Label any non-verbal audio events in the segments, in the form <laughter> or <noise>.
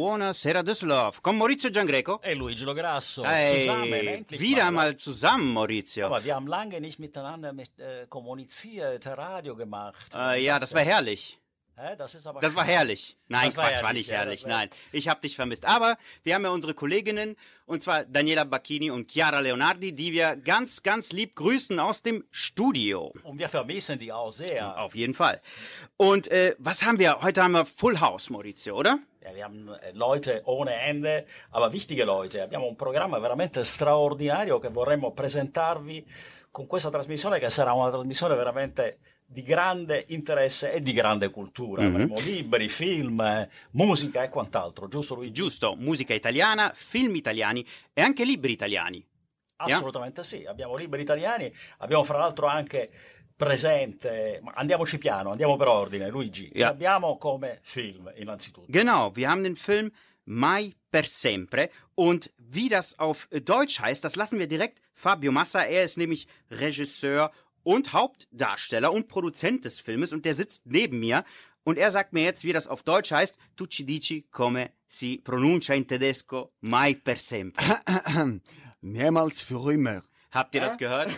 Buonasera Düsseldorf, con Maurizio Giangreco. Hey Luigi Lograsso, Hey, zusammen, endlich wieder mal. mal zusammen, Maurizio. Aber wir haben lange nicht miteinander mit, äh, kommuniziert, Radio gemacht. Äh, ja, das war herrlich. Hä, das ist aber Das war herrlich. Nein, Das war Quatsch, war herrlich, nicht ja, herrlich. war- Nein, ich habe dich vermisst. Aber wir haben ja unsere Kolleginnen, und zwar Daniela Bacchini und Chiara Leonardi, die wir ganz, ganz lieb grüßen aus dem Studio. Und wir vermissen die auch sehr. Auf jeden Fall. Und äh, was haben wir? Heute haben wir Full House, Maurizio, oder? Wir haben eh, Leute ohne Ende, aber wichtige Leute. Abbiamo un programma veramente straordinario che vorremmo presentarvi con questa trasmissione che sarà una trasmissione veramente di grande interesse e di grande cultura. Mhm. Avremo libri, film, eh, musica e quant'altro, giusto Luigi? Giusto, musica italiana, film italiani e anche libri italiani. Assolutamente sì, abbiamo libri italiani, abbiamo fra l'altro anche presente, ma andiamoci piano, andiamo per ordine, Luigi. Ja. Abbiamo come film innanzitutto. Genau, wir haben den Film Mai per sempre und wie das auf Deutsch heißt, das lassen wir direkt Fabio Massa. Er ist nämlich Regisseur und Hauptdarsteller und Produzent des Filmes und der sitzt neben mir und er sagt mir jetzt, wie das auf Deutsch heißt. Tu ci dici come si pronuncia in tedesco Mai per sempre. <coughs> Mehrmals für immer. Habt ihr das gehört?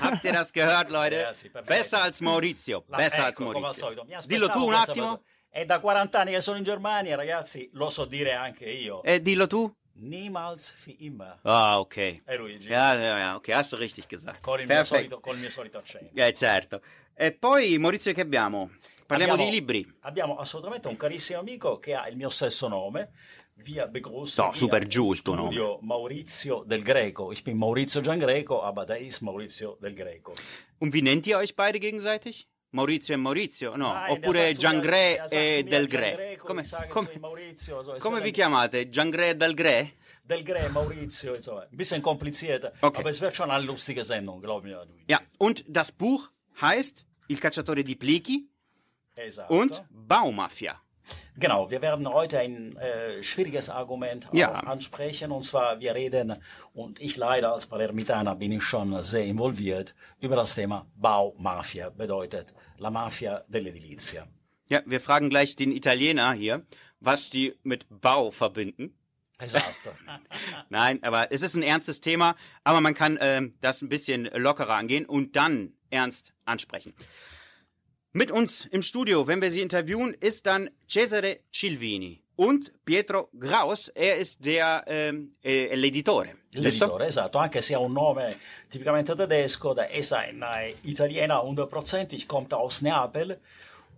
Habt ihr das gehört, Leute? Ja, sì, perfetto. Besser als Maurizio. Besser als ecco, come al Maurizio. Dillo tu un attimo. È da 40 anni che sono in Germania, ragazzi, lo so dire anche io. Eh, dillo tu. Niemals wie immer. Ah, okay. Eh, Luigi? Ja, ja, ja, okay, hast du richtig gesagt. Con il, mio solito, col mio solito accento. Eh, certo. E poi, Maurizio, che abbiamo? Parliamo Abbiamo- di libri. Abbiamo assolutamente un carissimo amico che ha il mio stesso nome. Wir begrüßen No, super giusto Studio Maurizio del Greco. Ich bin Maurizio Giangreco, aber der ist Maurizio del Greco. Und wie nennt ihr euch beide gegenseitig? Maurizio e Maurizio? No, Nein, oppure sagt e Del Gre. Come, come- Maurizio, so, come vi chiamate? Giangré e Del Gre? Del Gre, Maurizio, insomma, ein bisschen kompliziert, Okay. aber es wird schon eine lustige Sendung, glaub mir. Ja, und das Buch heißt Il cacciatore di plichi Esatto. und Baumafia. Genau, wir werden heute ein äh, schwieriges Argument Ja. ansprechen. Und zwar, wir reden, und ich leider als Palermitaner bin ich schon sehr involviert, über das Thema Baumafia, bedeutet la Mafia dell'edilizia. Ja, wir fragen gleich den Italiener hier, was die mit Bau verbinden. Esatto. <laughs> Nein, aber es ist ein ernstes Thema, aber man kann ähm, das ein bisschen lockerer angehen und dann ernst ansprechen. Mit uns im Studio, wenn wir sie interviewen, ist dann Cesare Cilvini und Pietro Graus. Er ist der ähm, äh, l'editore. L'editore, esatto, anche se ha un nome tipicamente tedesco, der ist ein Italiener hundertprozentig, kommt aus Neapel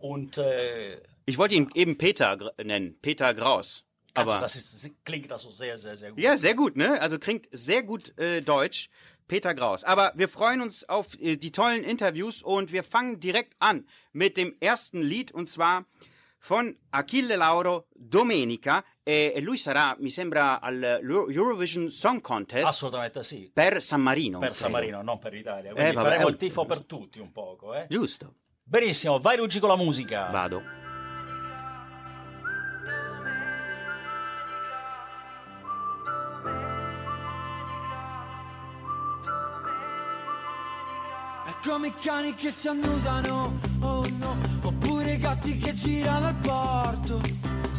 und äh, Ich wollte ihn eben Peter nennen, Peter Graus. also Aber das ist, klingt also sehr, sehr, sehr gut. ja, sehr gut, ne? Also klingt sehr gut äh, Deutsch. Peter Graus. Aber wir freuen uns auf äh, die tollen Interviews und wir fangen direkt an mit dem ersten Lied und zwar von Achille Lauro Domenica e lui sarà, mi sembra, al Eurovision Song Contest Assolutamente sì. per San Marino. Per San. Marino, non per l'Italia. Quindi Eh, vabbè, faremo eh, il tifo per tutti un poco. Eh? Giusto, Benissimo, vai Luigi con la musica. vado. Come i cani che si annusano, oh no, oppure i gatti che girano al porto.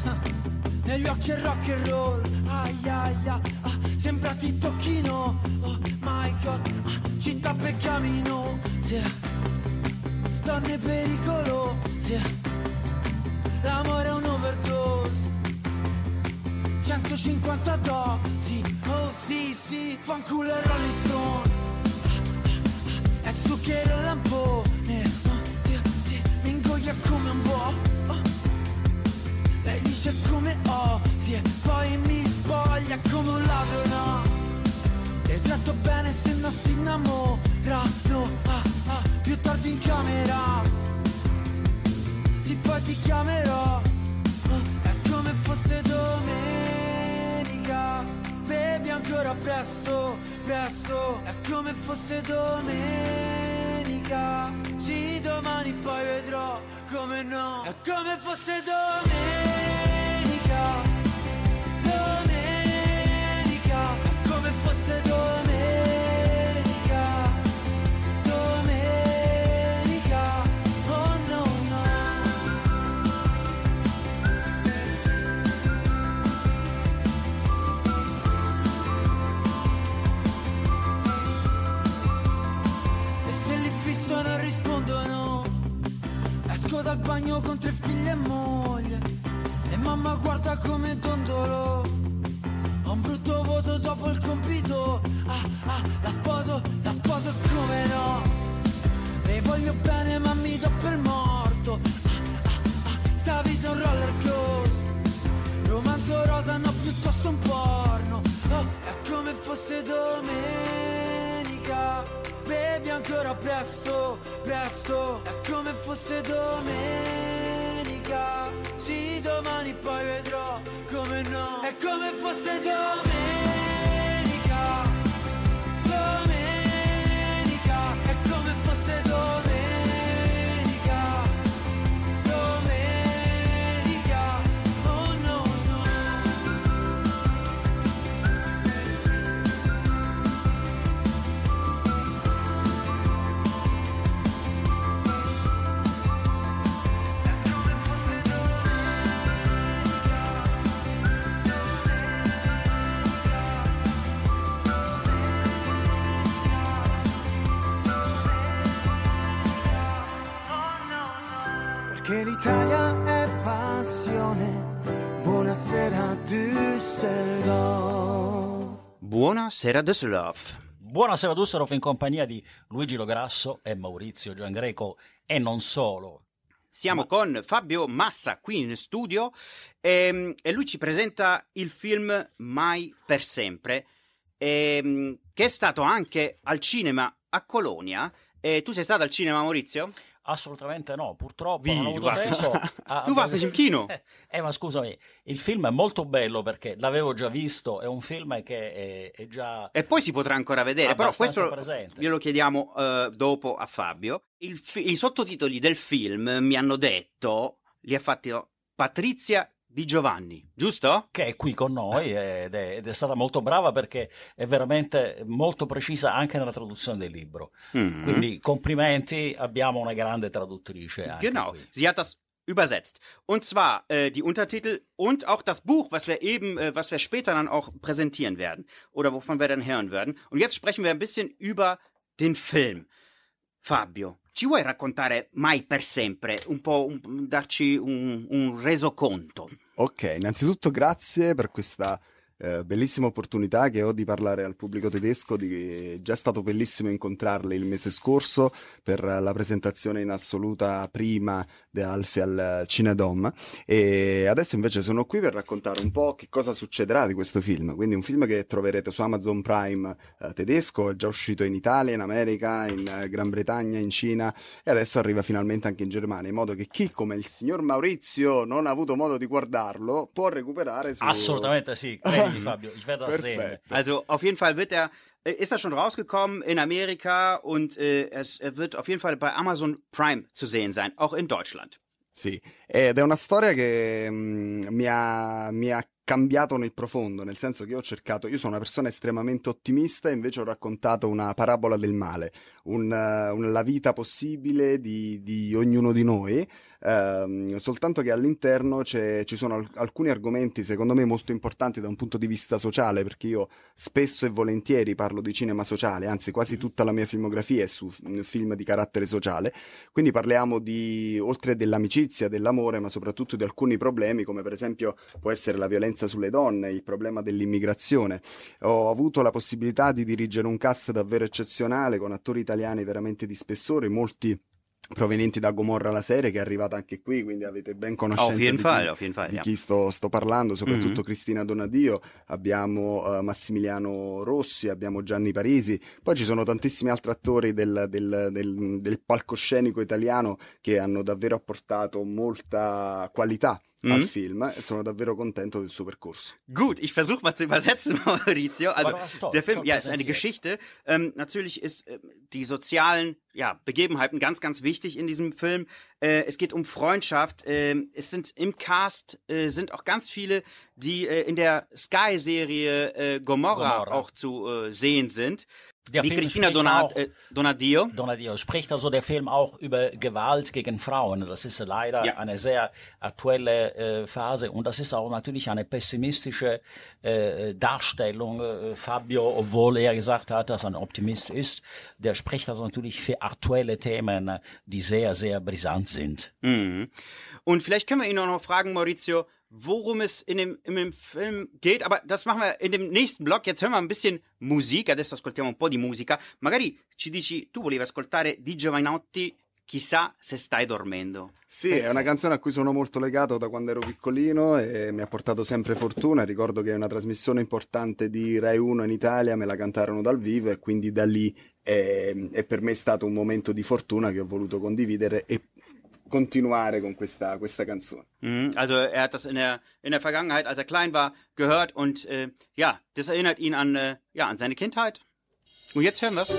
<laughs> Negli occhi è rock and roll, ai ai ah, sembra ti tocchino, oh my god, ah, città peccaminosa, donne pericolose, l'amore è un overdose. 150 dosi, oh sì sì, fanculo e Rolling Stone zucchero e lampone oh, Dio, sì, mi ingoia come un po' oh. Lei dice come ho sì, e poi mi spoglia come un ladro no E tratto bene se non si innamorano ah, ah, Più tardi in camera. Sì poi ti chiamerò oh, È come fosse domenica Bevi ancora presto, presto. È come fosse domenica. Sì, domani poi vedrò come no. È come fosse domenica passione. Buonasera Düsseldorf. Buonasera Düsseldorf. Buonasera Dusserov in compagnia di Luigi Lograsso e Maurizio Giangreco e non solo. Siamo con Fabio Massa qui in studio ehm, e lui ci presenta il film Mai per sempre, ehm, che è stato anche al cinema a Colonia. E tu sei stato al cinema, Maurizio? Assolutamente no, purtroppo Wie, non ho avuto tempo. <laughs> a- nicht im Kino. Eh, ma scusami, il film è molto bello perché l'avevo già visto, è un film che è, è già... E poi si potrà ancora vedere, però questo presente. glielo chiediamo eh, dopo a Fabio. Il fi- I sottotitoli del film mi hanno detto, li ha fatti Patrizia Di Giovanni, giusto? che è qui con noi ed è, ed è stata molto brava perché è veramente molto precisa anche nella traduzione del libro. Mhm. Quindi complimenti, abbiamo una grande traduttrice Genau, qui. sie hat das übersetzt. Und zwar äh, die Untertitel und auch das Buch, was wir eben, äh, was wir später dann auch präsentieren werden oder wovon wir dann hören werden. Und jetzt sprechen wir ein bisschen über den Film. Fabio, ci vuoi raccontare mai per sempre, un po' un- darci un, un resoconto? Ok, innanzitutto grazie per questa eh, bellissima opportunità che ho di parlare al pubblico tedesco, di, è già stato bellissimo incontrarli il mese scorso per la presentazione in assoluta prima di Alfie al Cinedom. E adesso invece sono qui per raccontare un po' che cosa succederà di questo film, quindi un film che troverete su Amazon Prime eh, tedesco, è già uscito in Italia, in America, in eh, Gran Bretagna, in Cina e adesso arriva finalmente anche in Germania, in modo che chi come il signor Maurizio non ha avuto modo di guardarlo può recuperare su... Assolutamente sì, credimi Fabio, ich werde das sehen. Perfetto. Also auf jeden Fall wird er, äh, ist er schon rausgekommen in Amerika und äh, es, er wird auf jeden Fall bei Amazon Prime zu sehen sein, auch in Deutschland. Sì, ed è una storia che mm, mi, ha, mi ha cambiato nel profondo, nel senso che io ho cercato, io sono una persona estremamente ottimista e invece ho raccontato una parabola del male, un, eh, un- la vita possibile di, di ognuno di noi, ehm, soltanto che all'interno c'è- ci sono al- alcuni argomenti secondo me molto importanti da un punto di vista sociale, perché io spesso e volentieri parlo di cinema sociale, anzi quasi tutta la mia filmografia è su mm, film di carattere sociale, quindi parliamo di, oltre dell'amicizia, dell'amore, ma soprattutto di alcuni problemi, come per esempio può essere la violenza sulle donne, il problema dell'immigrazione. Ho avuto la possibilità di dirigere un cast davvero eccezionale, con attori italiani veramente di spessore, molti provenienti da Gomorra la serie, che è arrivata anche qui, quindi avete ben conoscenza Auf jeden di Fall, chi- jeden Fall, di chi sto, sto parlando, soprattutto Mhm. Cristina Donadio, abbiamo eh, Massimiliano Rossi, abbiamo Gianni Parisi, poi ci sono tantissimi altri attori del, del- del- del palcoscenico italiano che hanno davvero apportato molta qualità al Mhm. film e sono davvero contento del suo percorso. Gut, ich versuche mal zu übersetzen, <laughs> Maurizio. Also der Film, ja, ist eine. Geschichte. Ähm, natürlich ist äh, die sozialen ja, Begebenheiten ganz, ganz wichtig in diesem Film. Äh, es geht um Freundschaft. Ähm, es sind im Cast äh, sind auch ganz viele, die äh, in der Sky-Serie äh, Gomorra, Gomorra. auch zu äh, sehen sind. Der wie Film Christina Donat auch- äh, Donadio. Donadio spricht also der Film auch über Gewalt gegen Frauen. Das ist leider Ja. eine sehr aktuelle äh, Phase und das ist auch natürlich eine pessimistische äh, Darstellung. Äh, Fabio, obwohl er gesagt hat, dass er ein Optimist ist, der spricht also natürlich für aktuelle Themen, die sehr, sehr brisant sind. Mhm. Und vielleicht können wir ihn auch noch fragen, Maurizio, worum es in dem, in dem Film geht. Aber das machen wir in dem nächsten Blog. Jetzt hören wir ein bisschen Musik. Adesso ascoltiamo un po' di musica. Magari ci dici, tu volevi ascoltare di Giovanotti, chissà se stai dormendo. Sì, è una canzone a cui sono molto legato da quando ero piccolino e mi ha portato sempre fortuna. Ricordo che è una trasmissione importante di Rai 1 in Italia, me la cantarono dal vivo e quindi da lì è, è per me stato un momento di fortuna che ho voluto condividere e continuare con questa, questa canzone. Mhm. Also er hat das in der, in der Vergangenheit, als er klein war, gehört und äh, ja, das erinnert ihn an, äh, ja, an seine Kindheit. Und jetzt hören wir's.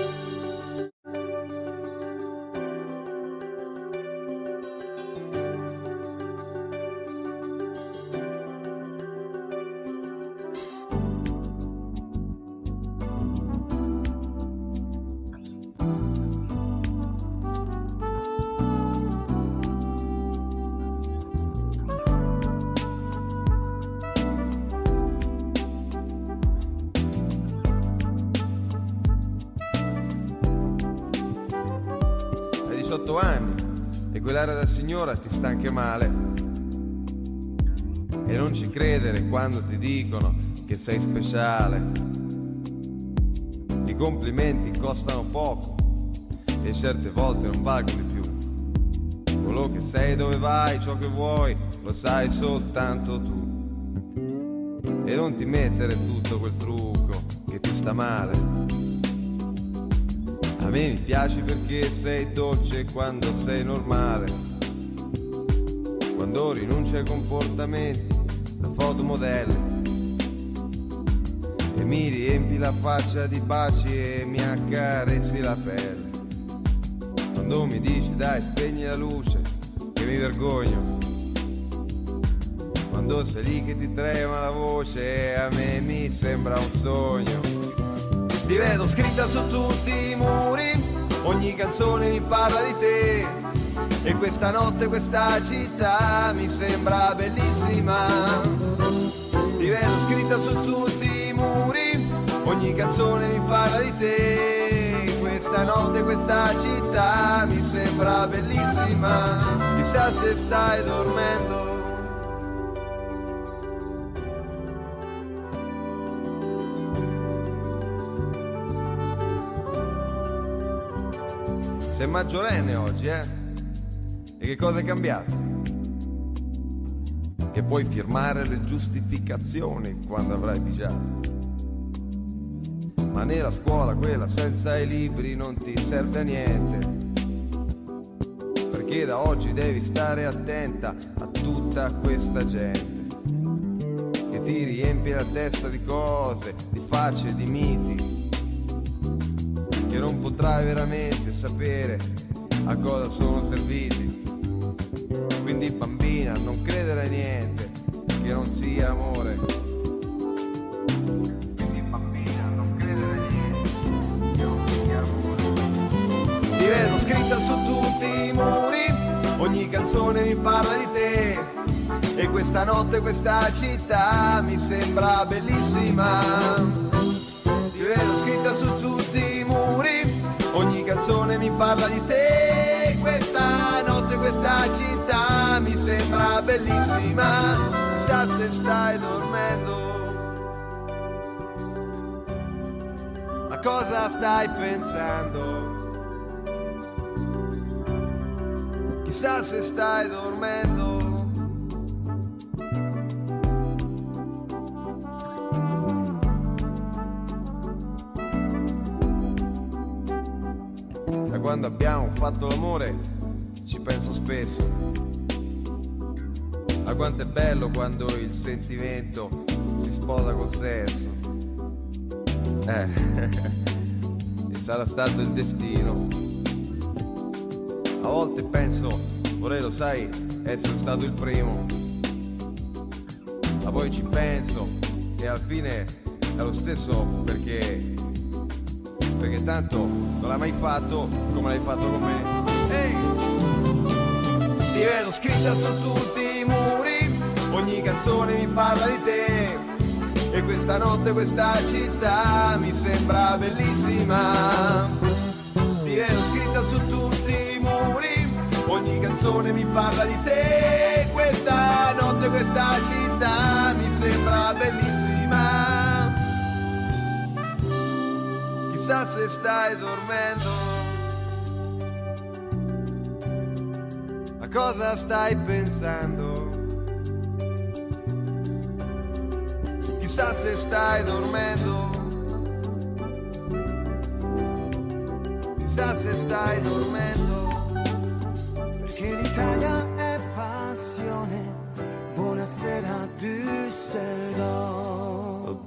Signora ti sta anche male. E non ci credere quando ti dicono che sei speciale. I complimenti costano poco e certe volte non valgono di più. Quello che sei, dove vai, ciò che vuoi, lo sai soltanto tu. E non ti mettere tutto quel trucco che ti sta male. A me mi piaci perché sei dolce quando sei normale. Quando rinunci ai comportamenti da fotomodelle. E mi riempi la faccia di baci e mi accarezzi la pelle. Quando mi dici dai spegni la luce che mi vergogno. Quando sei lì che ti trema la voce a me mi sembra un sogno. Ti vedo scritta su tutti i muri, ogni canzone mi parla di te. E questa notte questa città mi sembra bellissima. Vedo scritta su tutti i muri, ogni canzone mi parla di te. Questa notte questa città mi sembra bellissima. Chissà se stai dormendo. Sei maggiorenne oggi, eh? E che cosa è cambiato? Che puoi firmare le giustificazioni quando avrai pigiato. Ma nella scuola quella senza i libri non ti serve a niente. Perché da oggi devi stare attenta a tutta questa gente. Che ti riempie la testa di cose, di facce, di miti che non potrai veramente sapere a cosa sono serviti. Quindi bambina, non credere a niente che non sia amore. Quindi bambina, non credere a niente che non sia amore. Ti vedo scritta su tutti i muri, ogni canzone mi parla di te. E questa notte questa città mi sembra bellissima. Ti vedo scritta su tutti ogni canzone mi parla di te. Questa notte, questa città mi sembra bellissima. Chissà se stai dormendo. A cosa stai pensando? Chissà se stai dormendo. Quando abbiamo fatto l'amore ci penso spesso. A quanto è bello quando il sentimento si sposa col sesso. Eh, <laughs> e sarà stato il destino. A volte penso, vorrei lo sai, essere stato il primo. Ma poi ci penso e alla fine è lo stesso perché perché tanto non l'ha mai fatto come l'hai fatto con me. Ehi! Ti vedo scritta su tutti i muri, ogni canzone mi parla di te. E questa notte questa città mi sembra bellissima. Ti vedo scritta su tutti i muri, ogni canzone mi parla di te. Questa notte questa città mi sembra bellissima. Chissà se stai dormendo. A cosa stai pensando? Chissà se stai dormendo. Chissà se stai dormendo. Perché l'Italia è passione. Buonasera Düsseldorf.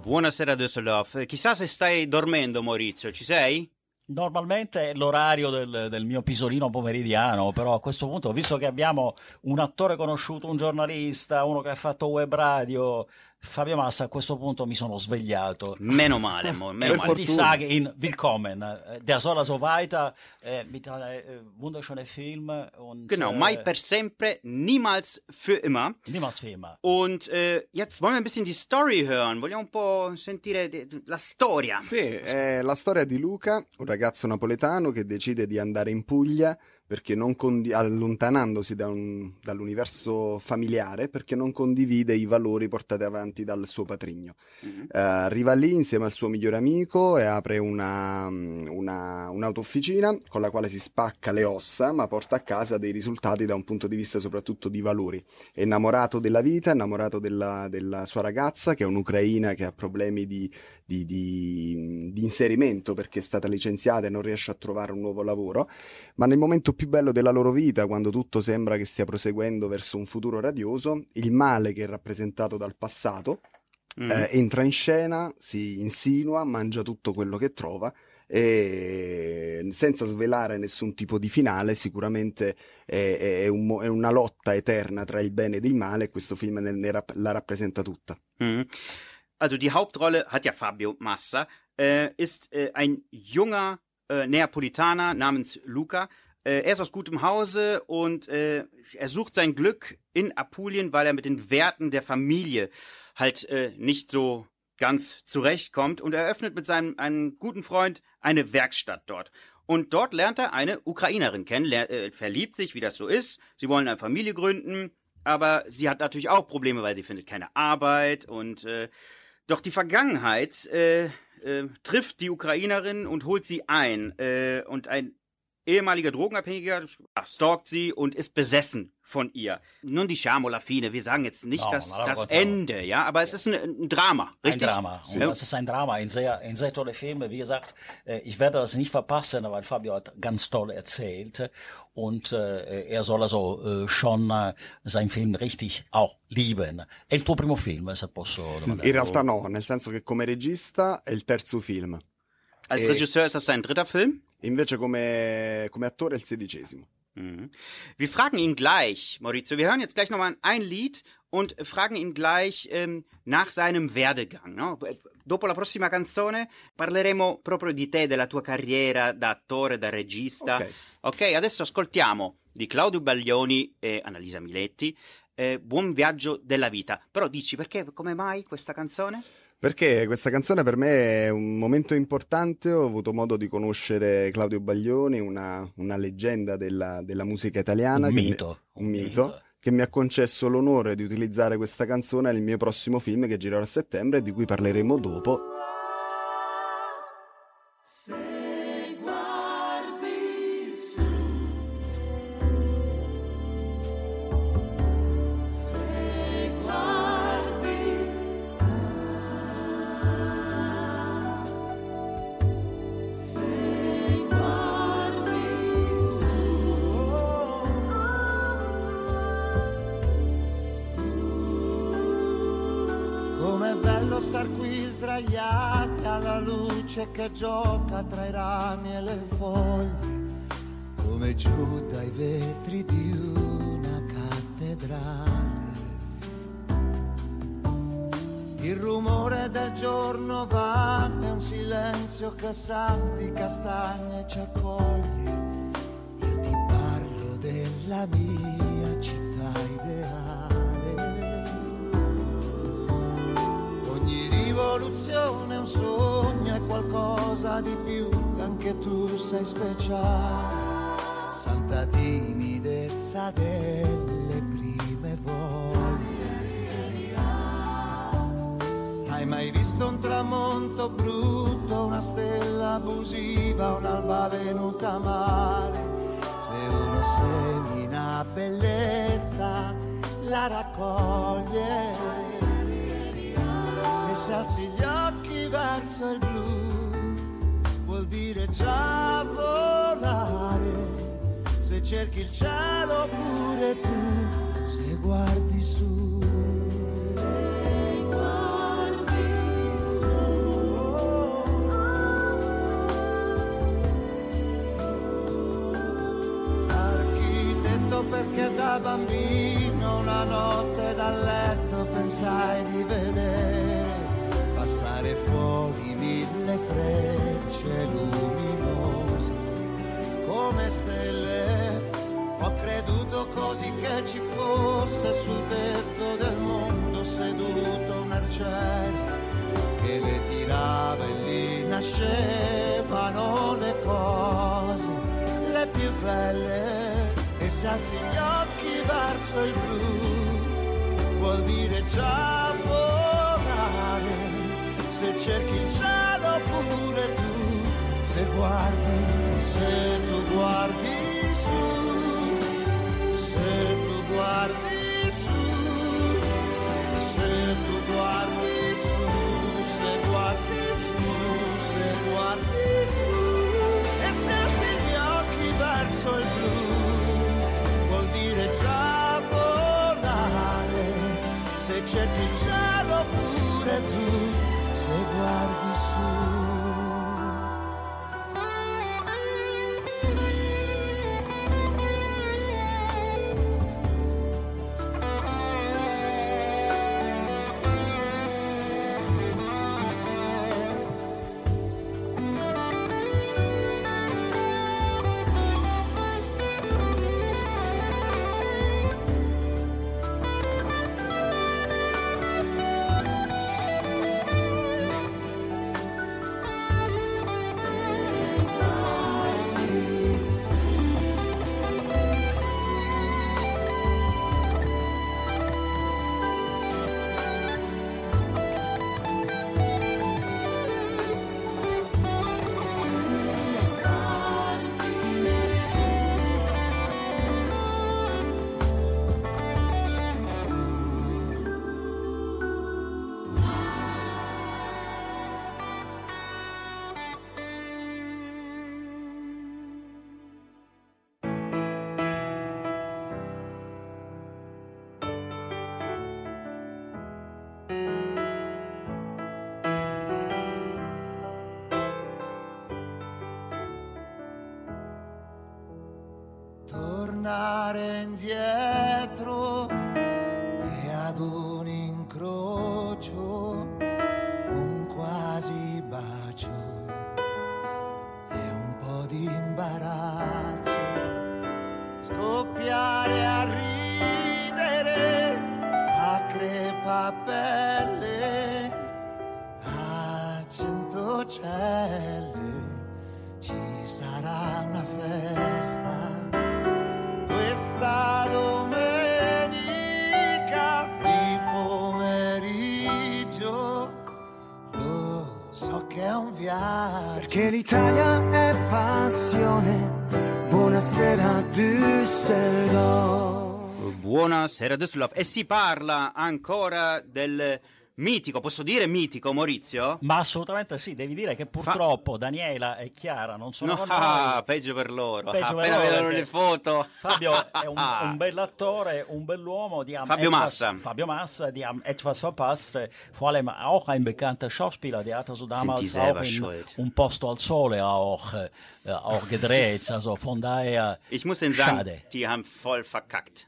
Buonasera Düsseldorf. Chissà se stai dormendo, Maurizio, ci sei? Normalmente è l'orario del, del mio pisolino pomeridiano, però a questo punto, visto che abbiamo un attore conosciuto, un giornalista, uno che ha fatto web radio, Fabio Massa, a questo punto mi sono svegliato. Meno male, mo- meno Eh, male. die sage Ihnen willkommen. Äh, Der soll also weiter äh, mit einer äh, wunderschönen Film und Genau, äh, mai per sempre, niemals für immer. niemals für immer. Und äh, jetzt wollen wir ein bisschen die Story hören. Vogliamo un po' sentire de- de- la storia. Sì, è la storia di Luca, un ragazzo napoletano che decide di andare in Puglia perché non condi- allontanandosi da un- dall'universo familiare perché non condivide i valori portati avanti dal suo patrigno. Mhm. Eh, arriva lì insieme al suo migliore amico e apre una, una- un'autofficina con la quale si spacca le ossa ma porta a casa dei risultati da un punto di vista soprattutto di valori. È innamorato della vita, è innamorato della, della sua ragazza che è un'ucraina che ha problemi di, di- di- di inserimento perché è stata licenziata e non riesce a trovare un nuovo lavoro, ma nel momento più bello della loro vita, quando tutto sembra che stia proseguendo verso un futuro radioso, il male che è rappresentato dal passato Mhm. eh, entra in scena, si insinua, mangia tutto quello che trova e senza svelare nessun tipo di finale, sicuramente è, è- un è una lotta eterna tra il bene ed il male e questo film ne- ne rap- la rappresenta tutta. Mhm. Also die Hauptrolle hat ja Fabio Massa, äh, ist äh, ein junger äh, Neapolitaner namens Luca. Äh, er ist aus gutem Hause und äh, er sucht sein Glück in Apulien, weil er mit den Werten der Familie halt äh, nicht so ganz zurechtkommt und er öffnet mit seinem einem guten Freund eine Werkstatt dort. Und dort lernt er eine Ukrainerin kennen, äh, verliebt sich, wie das so ist. Sie wollen eine Familie gründen, aber sie hat natürlich auch Probleme, weil sie findet keine Arbeit und äh, doch die Vergangenheit äh, äh, trifft die Ukrainerin und holt sie ein äh, und ein ehemaliger Drogenabhängiger stalkt sie und ist besessen von ihr. Non diciamo la fine, wir sagen jetzt nicht No, das, no, das no. Ende, ja, aber es ist ein, ein Drama, Ein richtig? Drama. Und das ist ein Drama, ein sehr, ein sehr toller Film. Wie gesagt, äh, ich werde das nicht verpassen, weil Fabio hat ganz toll erzählt. Und äh, er soll also äh, schon äh, seinen Film richtig auch lieben. È il tuo primo film, se posso domandare? In realtà no, nel senso che come regista è il terzo film, Als Äh, Regisseur ist das sein dritter Film? Invece come, come attore è il sedicesimo. Mhm. Wir fragen ihn gleich, Maurizio. Wir hören jetzt gleich nochmal ein Lied und fragen ihn gleich ähm, nach seinem Werdegang. No? Dopo la prossima canzone parleremo proprio di te, della tua carriera da attore, da regista. Ok. Ok, adesso ascoltiamo di Claudio Baglioni e Annalisa Miletti. eh, Buon viaggio della vita. Però dici perché, come mai questa canzone? Perché questa canzone per me è un momento importante, ho avuto modo di conoscere Claudio Baglioni, una, una leggenda della, della musica italiana. Un che mi- mito. un mito, che mi ha concesso l'onore di utilizzare questa canzone nel mio prossimo film che girerà a settembre e di cui parleremo dopo. Luce che gioca tra i rami e le foglie, come giù dai vetri di una cattedrale. Il rumore del giorno va, è un silenzio che sa di castagne ci accoglie. Io ti parlo della mia città ideale. Ogni rivoluzione un sogno, è qualcosa di più, anche tu sei speciale. Santa timidezza delle prime voglie. Hai mai visto un tramonto brutto, una stella abusiva, un'alba venuta male? Se uno semina bellezza, la raccoglie e se alzi gli occhi verso il blu, vuol dire già volare. Se cerchi il cielo pure tu, se guardi su. Architetto perché da bambino una notte dal letto pensai di vedere frecce luminose come stelle. Ho creduto così che ci fosse sul tetto del mondo seduto un arciere che le tirava e lì nascevano le cose, le più belle. E se alzi gli occhi verso il blu, vuol dire già. Se cerchi il cielo pure tu, se guardi, se and yet l'Italia è passione. Buonasera Düsseldorf. Buonasera Düsseldorf. E si parla ancora del mitico, posso dire mitico Maurizio? Ma assolutamente sì, devi dire che purtroppo Daniela e Chiara non sono No, con ah, peggio per loro. Peggio per Appena loro, vedono le foto. Fabio è un, un bell'attore, un bell'uomo. Die haben Fabio etwas, Massa. Fabio Massa, die haben etwas verpasst. Vor allem auch ein bekannter Schauspieler, der hatte so die damals selber auch in schuld. Un Posto al Sole auch, äh, auch gedreht. Also von daher, Ich muss Ihnen sagen, schade. die haben voll verkackt.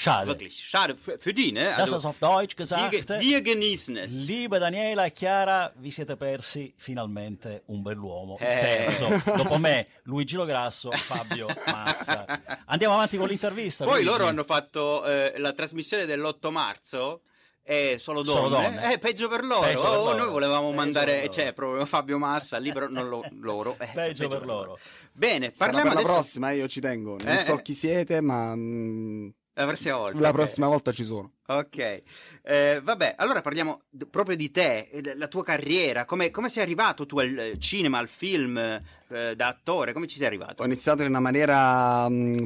Schade. Wirklich, schade für, für die, ne? Das ist auf Deutsch wir, gesagt. ge- wir genießen es. Liebe Daniela e Chiara, vi siete persi finalmente un bell'uomo. Eh. terzo, <laughs> dopo me, Luigi Lograsso, Fabio Massa. Andiamo avanti con l'intervista. Poi Luigi. loro hanno fatto eh, la trasmissione dell'8 marzo. E solo donne, Solo donne. Eh, peggio per loro. Peggio per Oh, loro. noi volevamo Peggio mandare, per loro. cioè, proprio Fabio Massa, libero, non lo- loro. Eh, cioè, Peggio per loro. Bene, Sarà parliamo per la adesso prossima, eh, io ci tengo. Non Eh, so eh. chi siete, ma mm, la prossima volta. la ok. prossima volta ci sono. Ok, Eh, vabbè, allora parliamo d- proprio di te, eh, la tua carriera, come, come sei arrivato tu al eh, cinema, al film, eh, da attore, come ci sei arrivato? Ho iniziato in una maniera mm,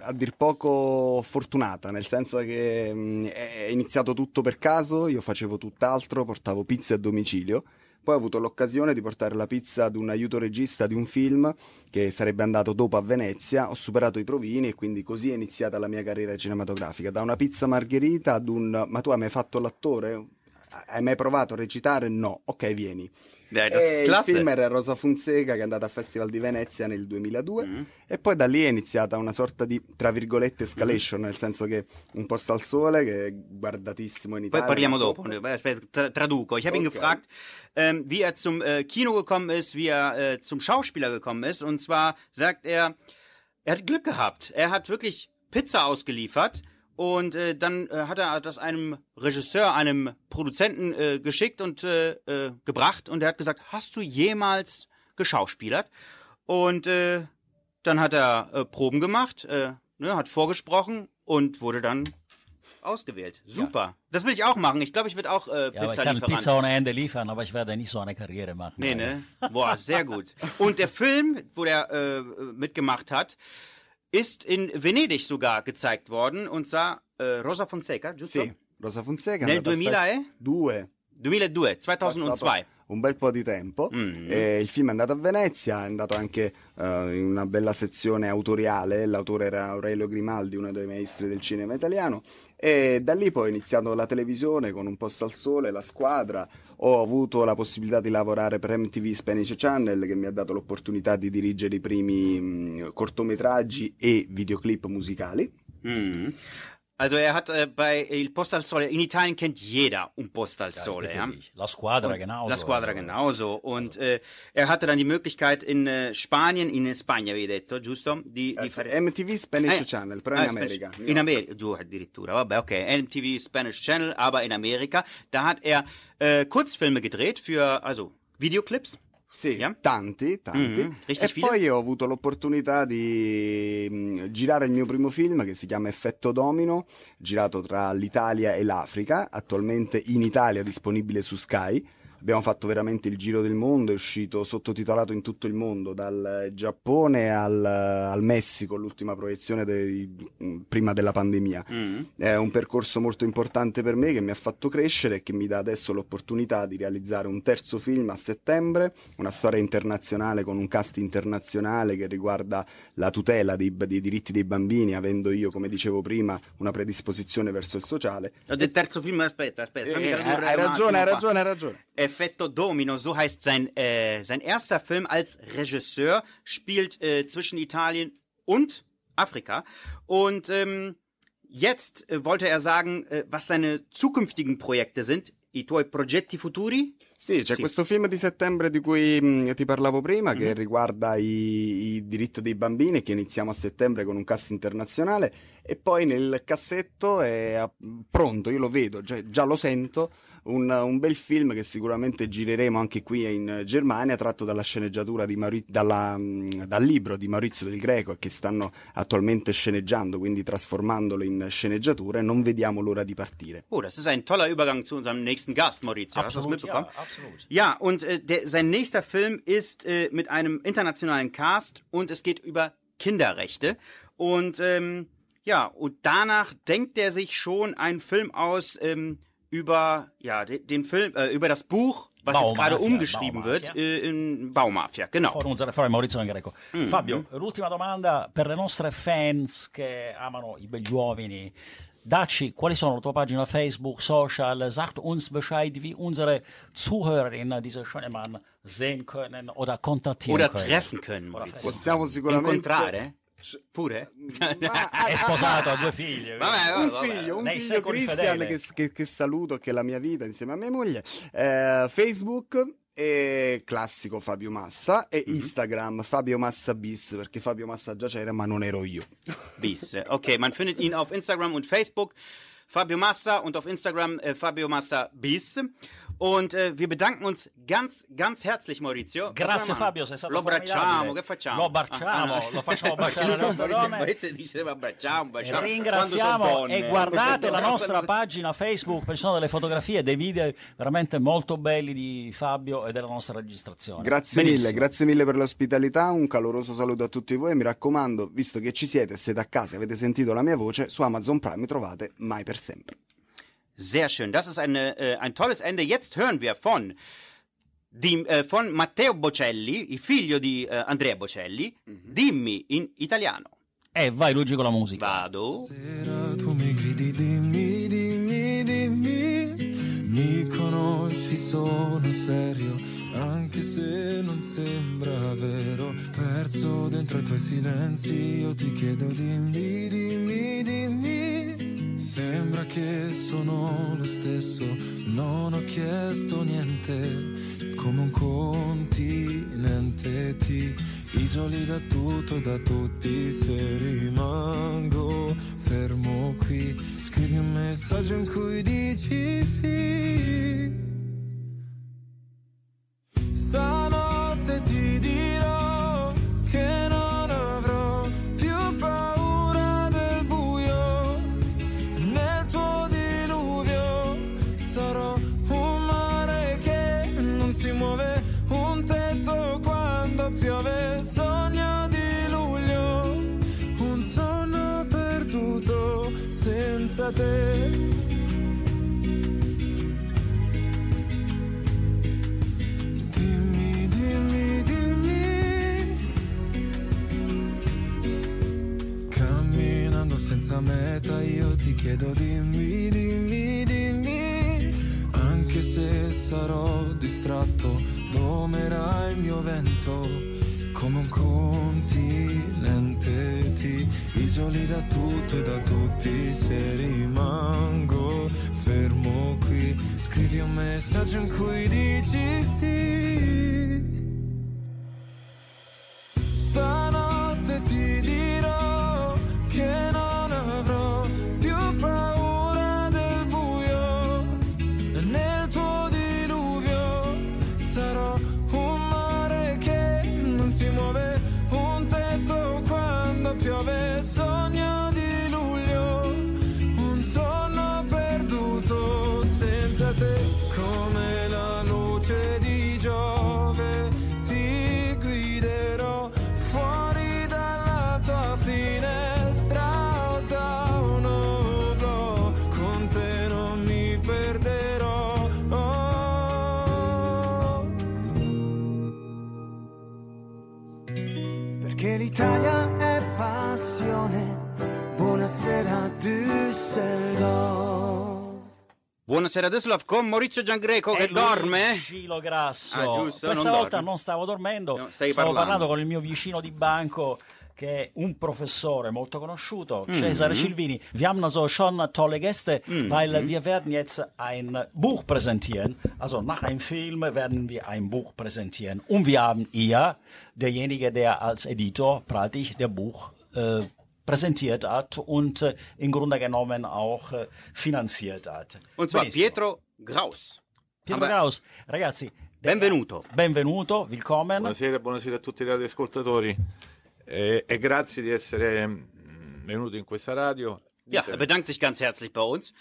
a dir poco fortunata, nel senso che mm, è iniziato tutto per caso, io facevo tutt'altro, portavo pizze a domicilio. Poi ho avuto l'occasione di portare la pizza ad un aiuto regista di un film che sarebbe andato dopo a Venezia. Ho superato i provini e quindi così è iniziata la mia carriera cinematografica. Da una pizza margherita ad un ma tu hai mai fatto l'attore? Hai mai provato a recitare? No. Ok, vieni. Dai, E il film era Rosa Fonseca che è andato al Festival di Venezia nel 2002 Mm. e poi da lì è iniziata una sorta di, tra virgolette, escalation, nel senso che Un posto al sole, che è guardatissimo in Poi Italia. parliamo ma dopo. tra- traduco. Ich habe ihn Okay. gefragt, ähm, wie er zum äh, Kino gekommen ist, wie er äh, zum Schauspieler gekommen ist. Und zwar sagt er, er hat Glück gehabt. Er hat wirklich Pizza ausgeliefert. Und äh, dann äh, hat er das einem Regisseur, einem Produzenten äh, geschickt und äh, äh, gebracht. Und er hat gesagt, hast du jemals geschauspielert? Und äh, dann hat er äh, Proben gemacht, äh, ne, hat vorgesprochen und wurde dann ausgewählt. Super. Das will ich auch machen. Ich glaube, ich werde auch äh, Ja, aber ich kann. Pizza ohne Ende liefern, aber ich werde nicht so eine Karriere machen. Nee, ne? Boah, sehr gut. Und der <laughs> Film, wo der äh, mitgemacht hat, ist in Venedig sogar gezeigt worden. Und zwar äh, Rosa Fonseca, giusto? Sì, Rosa Fonseca. Nel andata al 2000 fest- e? Due. 2002, 2002. Un bel po' di tempo. Mm. E il film è andato a Venezia, è andato anche eh, in una bella sezione autoriale. L'autore era Aurelio Grimaldi, uno dei maestri del cinema italiano. E da lì poi ho iniziato la televisione con Un posto al sole, la squadra. Ho avuto la possibilità di lavorare per MTV Spanish Channel che mi ha dato l'opportunità di dirigere i primi mh, cortometraggi e videoclip musicali. Mhm. Also er hat äh, bei Il Posto al Sole, in Italien kennt jeder Un Posto al Ja, Sole, ja? nicht. La Squadra Und genauso. La Squadra Also, genauso. Und äh, er hatte dann die Möglichkeit in äh, Spanien, in Spagna, avevi detto, giusto? Di, di Eh, fare- MTV Spanish Eh, Channel, però ah, in Spanish- America. In Amerika, giù addirittura, vabbè, okay. MTV Spanish Channel, aber in Amerika. Da hat er äh, Kurzfilme gedreht für, also Videoclips. Sì, Ja? tanti, tanti. Mhm, richtig e viele? poi ho avuto l'opportunità di mh, girare il mio primo film che si chiama Effetto Domino, girato tra l'Italia e l'Africa, attualmente in Italia disponibile su Sky. Abbiamo fatto veramente il giro del mondo, è uscito sottotitolato in tutto il mondo, dal Giappone al, al Messico, l'ultima proiezione dei- mh, prima della pandemia. Mhm. È un percorso molto importante per me che mi ha fatto crescere e che mi dà adesso l'opportunità di realizzare un terzo film a settembre, una storia internazionale con un cast internazionale che riguarda la tutela dei, dei diritti dei bambini, avendo io, come dicevo prima, una predisposizione verso il sociale. Del terzo film, aspetta, aspetta. Eh, tradurre hai ragione, hai ragione, hai ragione. Effetto Domino, so heißt sein, äh, sein erster Film als Regisseur, spielt äh, zwischen Italien und Afrika. Und ähm, jetzt äh, wollte er sagen, äh, was seine zukünftigen Projekte sind. I tuoi progetti futuri? Sì, c'è Sì. questo film di settembre di cui mh, ti parlavo prima, che Mhm. riguarda i, i diritti dei bambini, che iniziamo a settembre con un cast internazionale, e poi nel cassetto è a- pronto, io lo vedo, già, già lo sento, un, un bel film che sicuramente gireremo anche qui in Germania, tratto dalla sceneggiatura di Mauri- dalla, dal libro di Maurizio del Greco, e che stanno attualmente sceneggiando, quindi trasformandolo in sceneggiatura, e non vediamo l'ora di partire. Oh, das ist ein toller Übergang zu unserem nächsten Gast, Maurizio. Hast du das Absolut, mitbekommen? ja, absolut. Ja, und äh, der, sein nächster Film ist äh, mit einem internationalen Cast und es geht über Kinderrechte. Und ähm, ja, und danach denkt er sich schon einen Film aus ähm, über ja de, den Film äh, über das Buch, was jetzt Baumafia, gerade umgeschrieben wird Baumafia. äh, in Baumafia. Genau. For un fra Maurizio Greco. Mm, Fabio, l'ultima domanda per le nostre fans che amano i begli uomini. Dacci, quali sono la tua pagina Facebook, social? Sagt uns Bescheid, wie unsere Zuhörerinnen diesen schönen Mann sehen können oder kontaktieren Oder können. treffen können, Oder. Possiamo sicuramente... Incontrare? Pure? Ma- <laughs> È sposato, ha due figli. Vabbè, un vabbè. figlio, un Nei figlio Christian che, che- che saluto, che è la mia vita insieme a mia moglie. Eh, Facebook e classico Fabio Massa e Mhm. Instagram Fabio Massa bis perché Fabio Massa già c'era ma non ero io. <laughs> Bis. Okay, man findet ihn auf Instagram und Facebook. Fabio Massa und auf Instagram äh, Fabio Massa Bis. Und äh, wir bedanken uns ganz, ganz herzlich, Maurizio. Grazie Fabio, sei stato Lo abbracciamo, che facciamo? Lo abbracciamo, Ah, ah, no. lo facciamo baciare le nostre Maurizio- donne. Maurizio dice abbracciamo, baciamo. Ringraziamo Quando sono e donne. guardate la nostra pagina Facebook perché ci sono delle fotografie, dei video veramente molto belli di Fabio e della nostra registrazione. Grazie Benissimo. mille, grazie mille per l'ospitalità, un caloroso saluto a tutti voi e mi raccomando, visto che ci siete, siete a casa e avete sentito la mia voce, su Amazon Prime trovate Mai per sempre. Sehr schön. Das ist eine, äh, ein tolles Ende. Jetzt hören wir von, di, äh, von Matteo Bocelli, il figlio di äh, Andrea Bocelli, Dimmi in italiano. E vai Luigi con la musica. Vado. Sera tu mi gridi dimmi, dimmi, dimmi Mi conosci, sono serio Anche se non sembra vero Perso dentro i tuoi silenzi Io ti chiedo dimmi, dimmi, dimmi Sembra che sono lo stesso. Non ho chiesto niente Come un continente. Ti isoli da tutto e da tutti Se rimango fermo qui. Scrivi un messaggio in cui dici sì. Stanotte senza meta io ti chiedo dimmi, dimmi, dimmi. Anche se sarò distratto domerà il mio vento Come un continente ti isoli da tutto e da tutti Se rimango fermo qui Scrivi un messaggio in cui dici sì. Stanotte Buonasera Düsseldorf con Maurizio Giangreco che dorme. Scilo Grasso. Ah, giusto, Questa non volta dormi. non stavo dormendo, No, stavo parlando. parlando con il mio vicino di banco che è un professore molto conosciuto, Mhm. Cesare Cilvini. Wir haben also schon tolle Gäste, Mhm. weil wir werden jetzt ein Buch präsentieren. Also nach einem Film werden wir ein Buch präsentieren. Und wir haben ihr, derjenige, der als Editor praktisch der Buch äh, präsentiert hat und äh, im Grunde genommen auch äh, finanziert hat. Und zwar Benissimo. Pietro Graus. Pietro Aber- Graus, ragazzi. Benvenuto. Benvenuto, willkommen. Buonasera, buonasera a tutti i radioascoltatori e, e grazie di essere mm, venuti in questa radio. Ja, er bedankt sich ganz herzlich bei uns.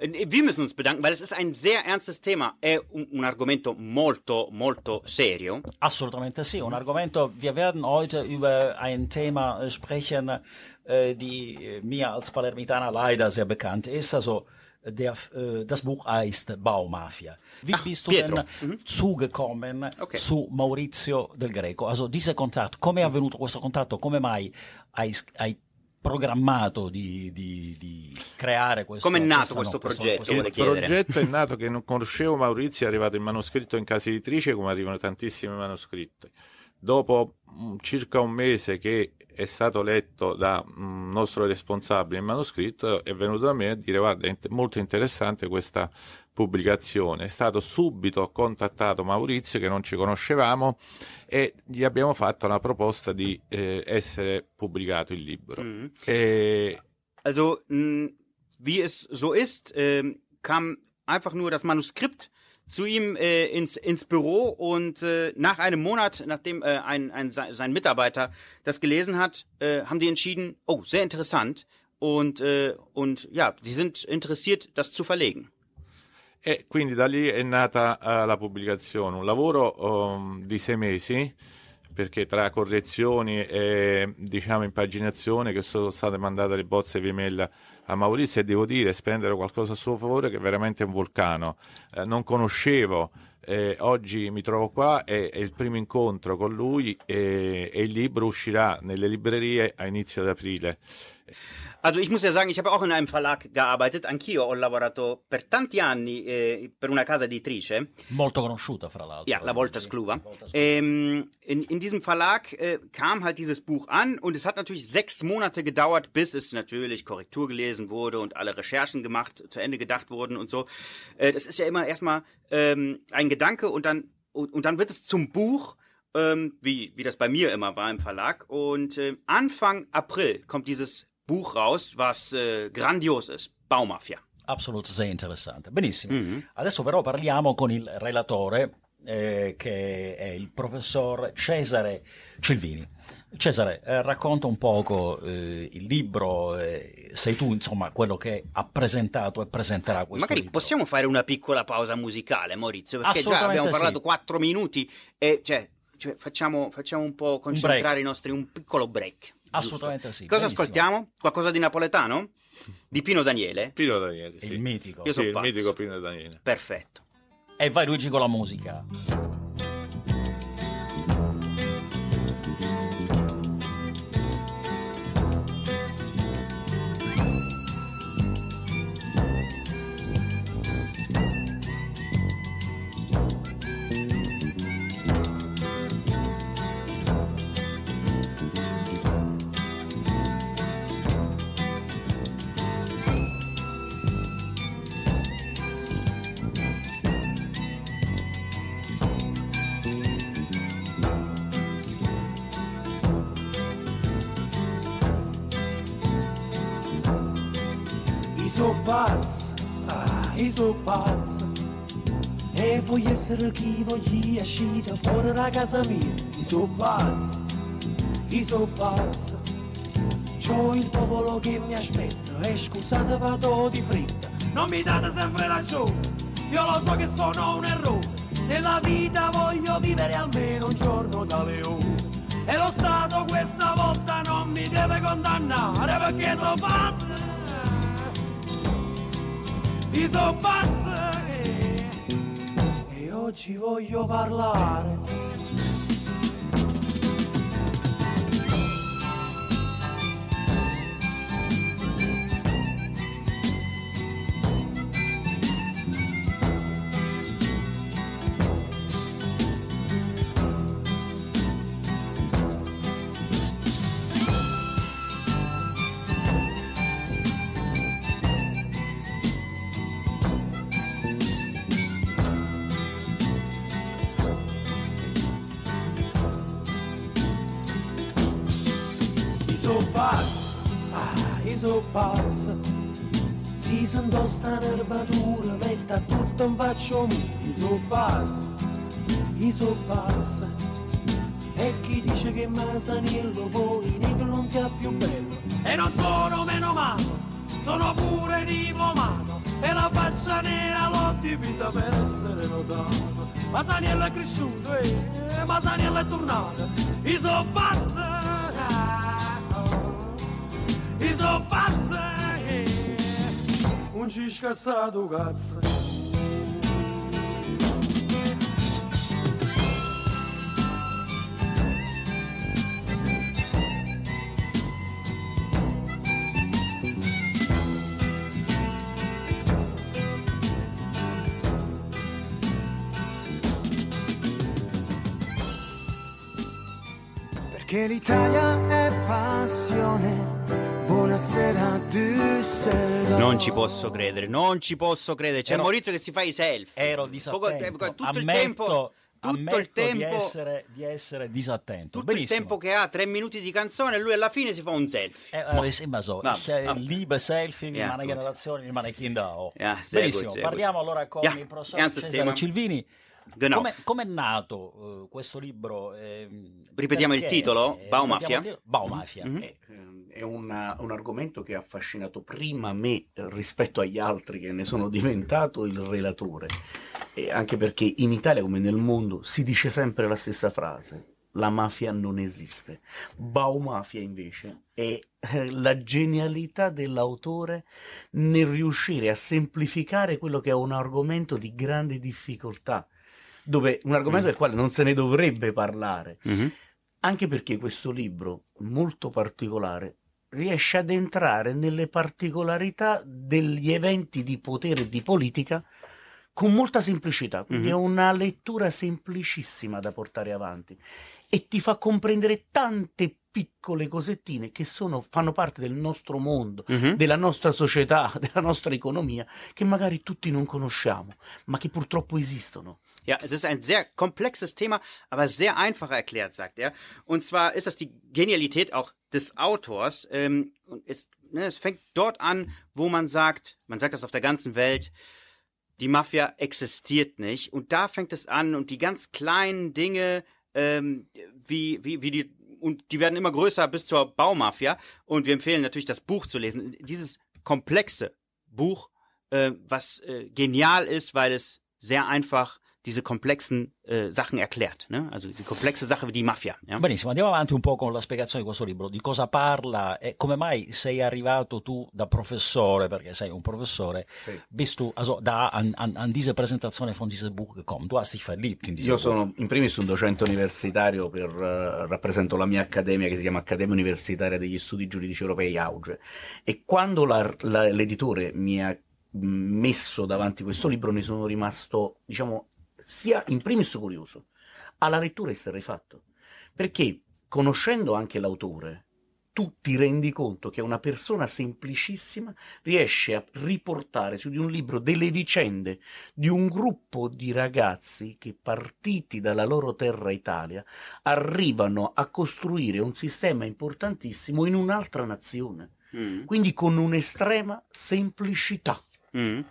Wir müssen uns bedanken, weil es ist ein sehr ernstes Thema. È un, un argomento molto, molto serio. Assolutamente sì, un argomento. Wir werden heute über ein Thema sprechen, äh, die äh, mir als Palermitana leider sehr bekannt ist. Also der, äh, das Buch heißt Baumafia. Wie Ach, bist du Pietro. denn zugekommen Ok. zu Maurizio del Greco? Also dieser Contatto, come è avvenuto questo contatto? Come mai hai, hai programmato di, di- di creare questo Come è nato questa- questo progetto, questo- vuole Il progetto è nato che non conoscevo Maurizio, è arrivato il manoscritto in casa editrice come arrivano tantissimi manoscritti. Dopo mm, circa un mese che è stato letto da un nostro responsabile in manoscritto, è venuto da me a dire guarda è molto interessante questa pubblicazione. È stato subito contattato Maurizio che non ci conoscevamo e gli abbiamo fatto una proposta di eh, essere pubblicato il libro. Mhm. E Also, mh, wie es so ist, ähm, kam einfach nur das Manuskript zu ihm äh, ins, ins Büro und äh, nach einem Monat, nachdem äh, ein, ein, se- sein Mitarbeiter das gelesen hat, äh, haben die entschieden, oh, sehr interessant und, äh, und ja, die sind interessiert, das zu verlegen. E quindi da lì è nata eh, la pubblicazione, un lavoro um, di sei mesi, perché tra correzioni e diciamo impaginazione che sono state mandate le bozze via mail a Maurizio e devo dire, spendere qualcosa a suo favore che è veramente un vulcano. Eh, non conoscevo, eh, oggi mi trovo qua, è, è il primo incontro con lui e, e il libro uscirà nelle librerie a inizio di aprile. Also ich muss ja sagen, ich habe auch in einem Verlag gearbeitet, anch'io ho lavorato per tanti anni eh, per una casa editrice. Molto conosciuta, fra l'altro. Ja, La Volta Skluva. Ähm, in, in diesem Verlag äh, kam halt dieses Buch an und es hat natürlich sechs Monate gedauert, bis es natürlich Korrektur gelesen wurde und alle Recherchen gemacht, zu Ende gedacht wurden und so. Äh, das ist ja immer erstmal ähm, ein Gedanke und dann, und, und dann wird es zum Buch. Ähm, wie, wie das bei mir immer war im Verlag. Und äh, Anfang April kommt dieses Buch raus, was äh, grandios ist. Baumafia. Assolutamente sei interessante. Benissimo. Mhm. Adesso però parliamo con il relatore, eh, che è il professor Cesare Celvini. Cesare, eh, racconta un poco eh, il libro, eh, sei tu insomma quello che ha presentato e presenterà questo Magari libro. possiamo fare una piccola pausa musicale, Maurizio, perché già abbiamo sì. parlato quattro minuti e cioè, cioè, facciamo, facciamo un po' concentrare break. i nostri, un piccolo break. Assolutamente giusto? sì, Cosa benissimo. ascoltiamo? Qualcosa di napoletano? Di Pino Daniele? Pino Daniele, sì. Il mitico. Io Sì, il pazzo. mitico Pino Daniele. Perfetto. E vai Luigi con la musica. Voglio essere chi voglio uscire fuori da casa mia. Io so pazzo, io so pazzo. C'ho il popolo che mi aspetta e scusate vado di fretta. Non mi date sempre ragione, io lo so che sono un errore. Nella vita voglio vivere almeno un giorno da leone. E lo Stato questa volta non mi deve condannare perché sono pazzo. Io sono pazzo oggi voglio parlare. Ah, io so pazzo. Si sento sta nervatura, metta tutto in faccio. Io so pazzo, io so pazzo. E chi dice che Masaniello poi negro non sia più bello? E non sono meno male, sono pure diplomato. E la faccia nera l'ho dipinta per essere notato. Masaniello è cresciuto, eh, Masaniello è tornato. Io so pazzo di so pazza non ci scassato cazzo Perché l'Italia è passione. Non ci posso credere, non ci posso credere. C'è Ero- Maurizio che si fa i selfie. Ero disattento. eh, tutto il ammetto, tempo, tutto il tempo, di, essere, di essere disattento. tutto il Benissimo. tempo che ha, tre minuti di canzone, e lui alla fine si fa un selfie. Eh, aber ist immer so. Vabbè, Ich äh, vabbè. liebe Selfie, Ja, meine. Generation, meine Kinder auch. Ja, sehr Benissimo, gut, parliamo gut. allora con Ja, il professor ernstes Cesare. Cilvini. Genau. Come com'è nato eh, questo libro? ehm, Ripetiamo il perché? titolo? Eh, Baumafia? ripetiamo il titolo? Baumafia. Mhm. Eh, È una- un argomento che ha affascinato prima me rispetto agli altri che ne sono diventato il relatore. E anche perché in Italia come nel mondo si dice sempre la stessa frase. La mafia non esiste. Baumafia invece è <laughs> la genialità dell'autore nel riuscire a semplificare quello che è un argomento di grande difficoltà, dove un argomento Mm. del quale non se ne dovrebbe parlare Mhm. anche perché questo libro, molto particolare, riesce ad entrare nelle particolarità degli eventi di potere e di politica con molta semplicità, quindi Mhm. è una lettura semplicissima da portare avanti e ti fa comprendere tante piccole cosettine che sono, fanno parte del nostro mondo, Mhm. della nostra società, <laughs> della nostra economia, che magari tutti non conosciamo, ma che purtroppo esistono. Ja, es ist ein sehr komplexes Thema, aber sehr einfach erklärt, sagt er. Und zwar ist das die Genialität auch des Autors. Ähm, und es, ne, es fängt dort an, wo man sagt, man sagt das auf der ganzen Welt, die Mafia existiert nicht. Und da fängt es an und die ganz kleinen Dinge, ähm, wie, wie, wie die, und die werden immer größer bis zur Baumafia. Und wir empfehlen natürlich, das Buch zu lesen. Dieses komplexe Buch, äh, was äh, genial ist, weil es sehr einfach diese komplexen äh, Sachen erklärt. Ne? Also die komplexe Sache wie die Mafia. Ja? Benissimo, andiamo avanti un po' con la spiegazione di questo libro, di cosa parla e come mai sei arrivato tu da professore, perché sei un professore, bist du also da an, an, an diese Präsentation von diesem Buch gekommen? Du hast dich verliebt in Io Buch. sono in primis un docente universitario, per, eh, rappresento la mia accademia che si chiama Accademia Universitaria degli Studi Giuridici Europei Auge e quando la- la- l'editore mi ha mh, messo davanti questo libro ne sono rimasto, diciamo, sia in primis curioso, alla lettura esterrefatto, perché conoscendo anche l'autore tu ti rendi conto che una persona semplicissima riesce a riportare su di un libro delle vicende di un gruppo di ragazzi che partiti dalla loro terra Italia arrivano a costruire un sistema importantissimo in un'altra nazione, Mhm. quindi con un'estrema semplicità. Mhm.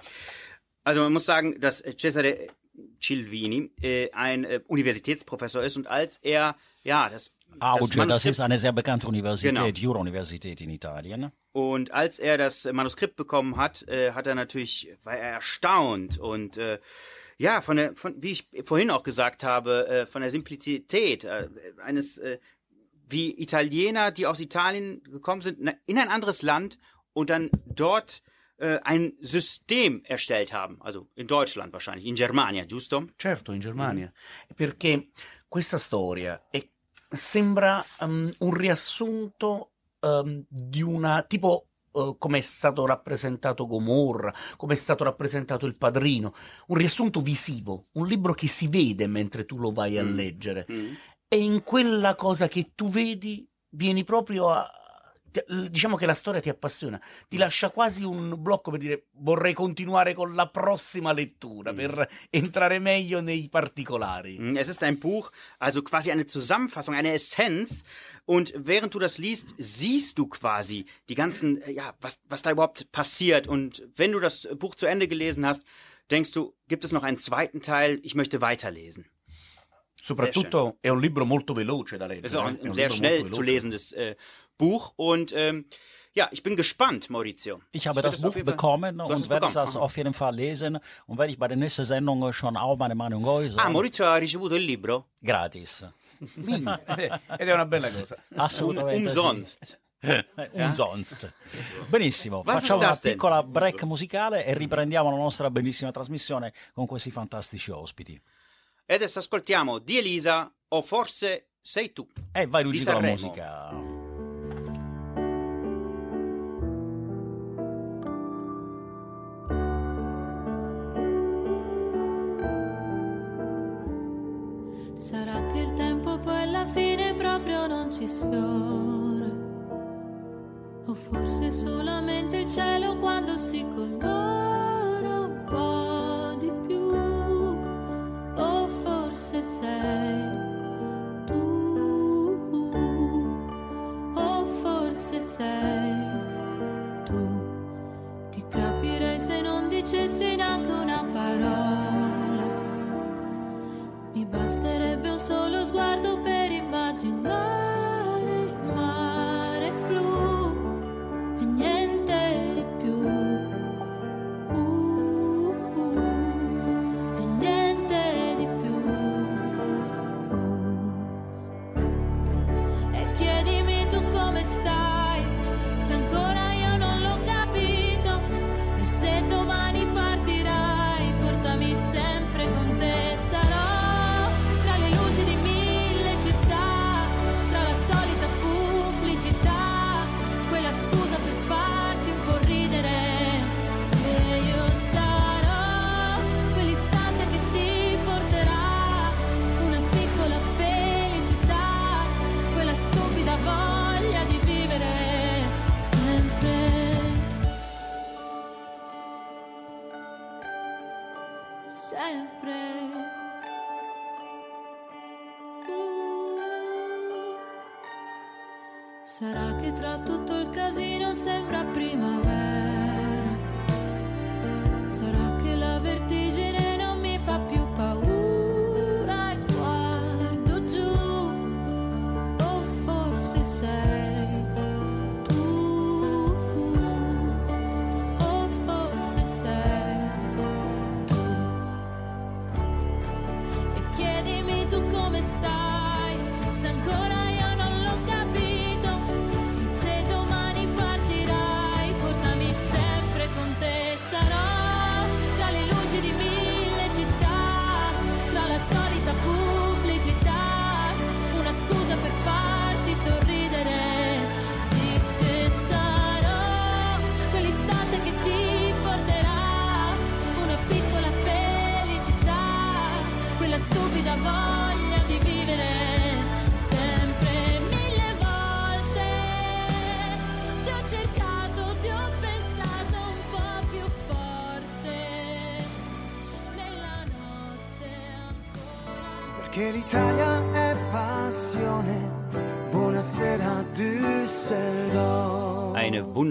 Also man muss sagen, dass Cesare Cilvini äh, ein äh, Universitätsprofessor ist und als er ja das, Auge, das, Manuskript- ist eine sehr bekannte Universität, Genau. Jura-Universität in Italien. Und als er das Manuskript bekommen hat, äh, hat er natürlich, war er erstaunt und äh, ja, von der, von, wie ich vorhin auch gesagt habe, äh, von der Simplizität äh, eines, äh, wie Italiener, die aus Italien gekommen sind, in ein anderes Land und dann dort äh, ein System erstellt haben. Also in Deutschland wahrscheinlich, in Germania, giusto? Certo, in Germania, perché questa storia è- sembra um, un riassunto um, di una tipo uh, come è stato rappresentato Gomorra, come è stato rappresentato Il Padrino, un riassunto visivo, un libro che si vede mentre tu lo vai a Mm. leggere. Mhm. E in quella cosa che tu vedi vieni proprio a... Diciamo che la storia ti appassiona, ti lascia quasi un blocco per dire vorrei continuare con la prossima lettura, Mm. per entrare meglio nei particolari. Mhm, Es ist ein Buch, also quasi eine Zusammenfassung, eine Essenz. Und während du das liest, siehst du quasi die ganzen, äh, ja, was, was da überhaupt passiert. Und wenn du das Buch zu Ende gelesen hast, denkst du, gibt es noch einen zweiten Teil? Ich möchte weiterlesen. Soprattutto è un libro molto veloce da Es leggere. ist auch eh? ein, un sehr libro schnell molto zu veloce. lesendes äh, Buch. Und ähm, ja, ich bin gespannt, Maurizio. Ich habe werd das es Buch bekommen und es werde das aha. auf jeden Fall lesen und werde ich bei der nächsten Sendung schon auch meine Meinung äußern. Ah, Maurizio ha ricevuto il libro? Gratis. <laughs> Ed è una bella cosa. Assolutamente sì. Umsonst. Umsonst. Benissimo, Was facciamo una piccola break musicale e riprendiamo la nostra bellissima trasmissione con questi fantastici ospiti. E adesso ascoltiamo di Elisa, o forse sei tu. E vai Luigi Di con la Sanremo. musica. Sarà che il tempo poi alla fine proprio non ci sfiora. O forse solamente il cielo quando si colora un po' forse sei tu. O forse sei tu. Ti capirei se non dicessi neanche una parola. Mi basterebbe un solo sguardo per immaginare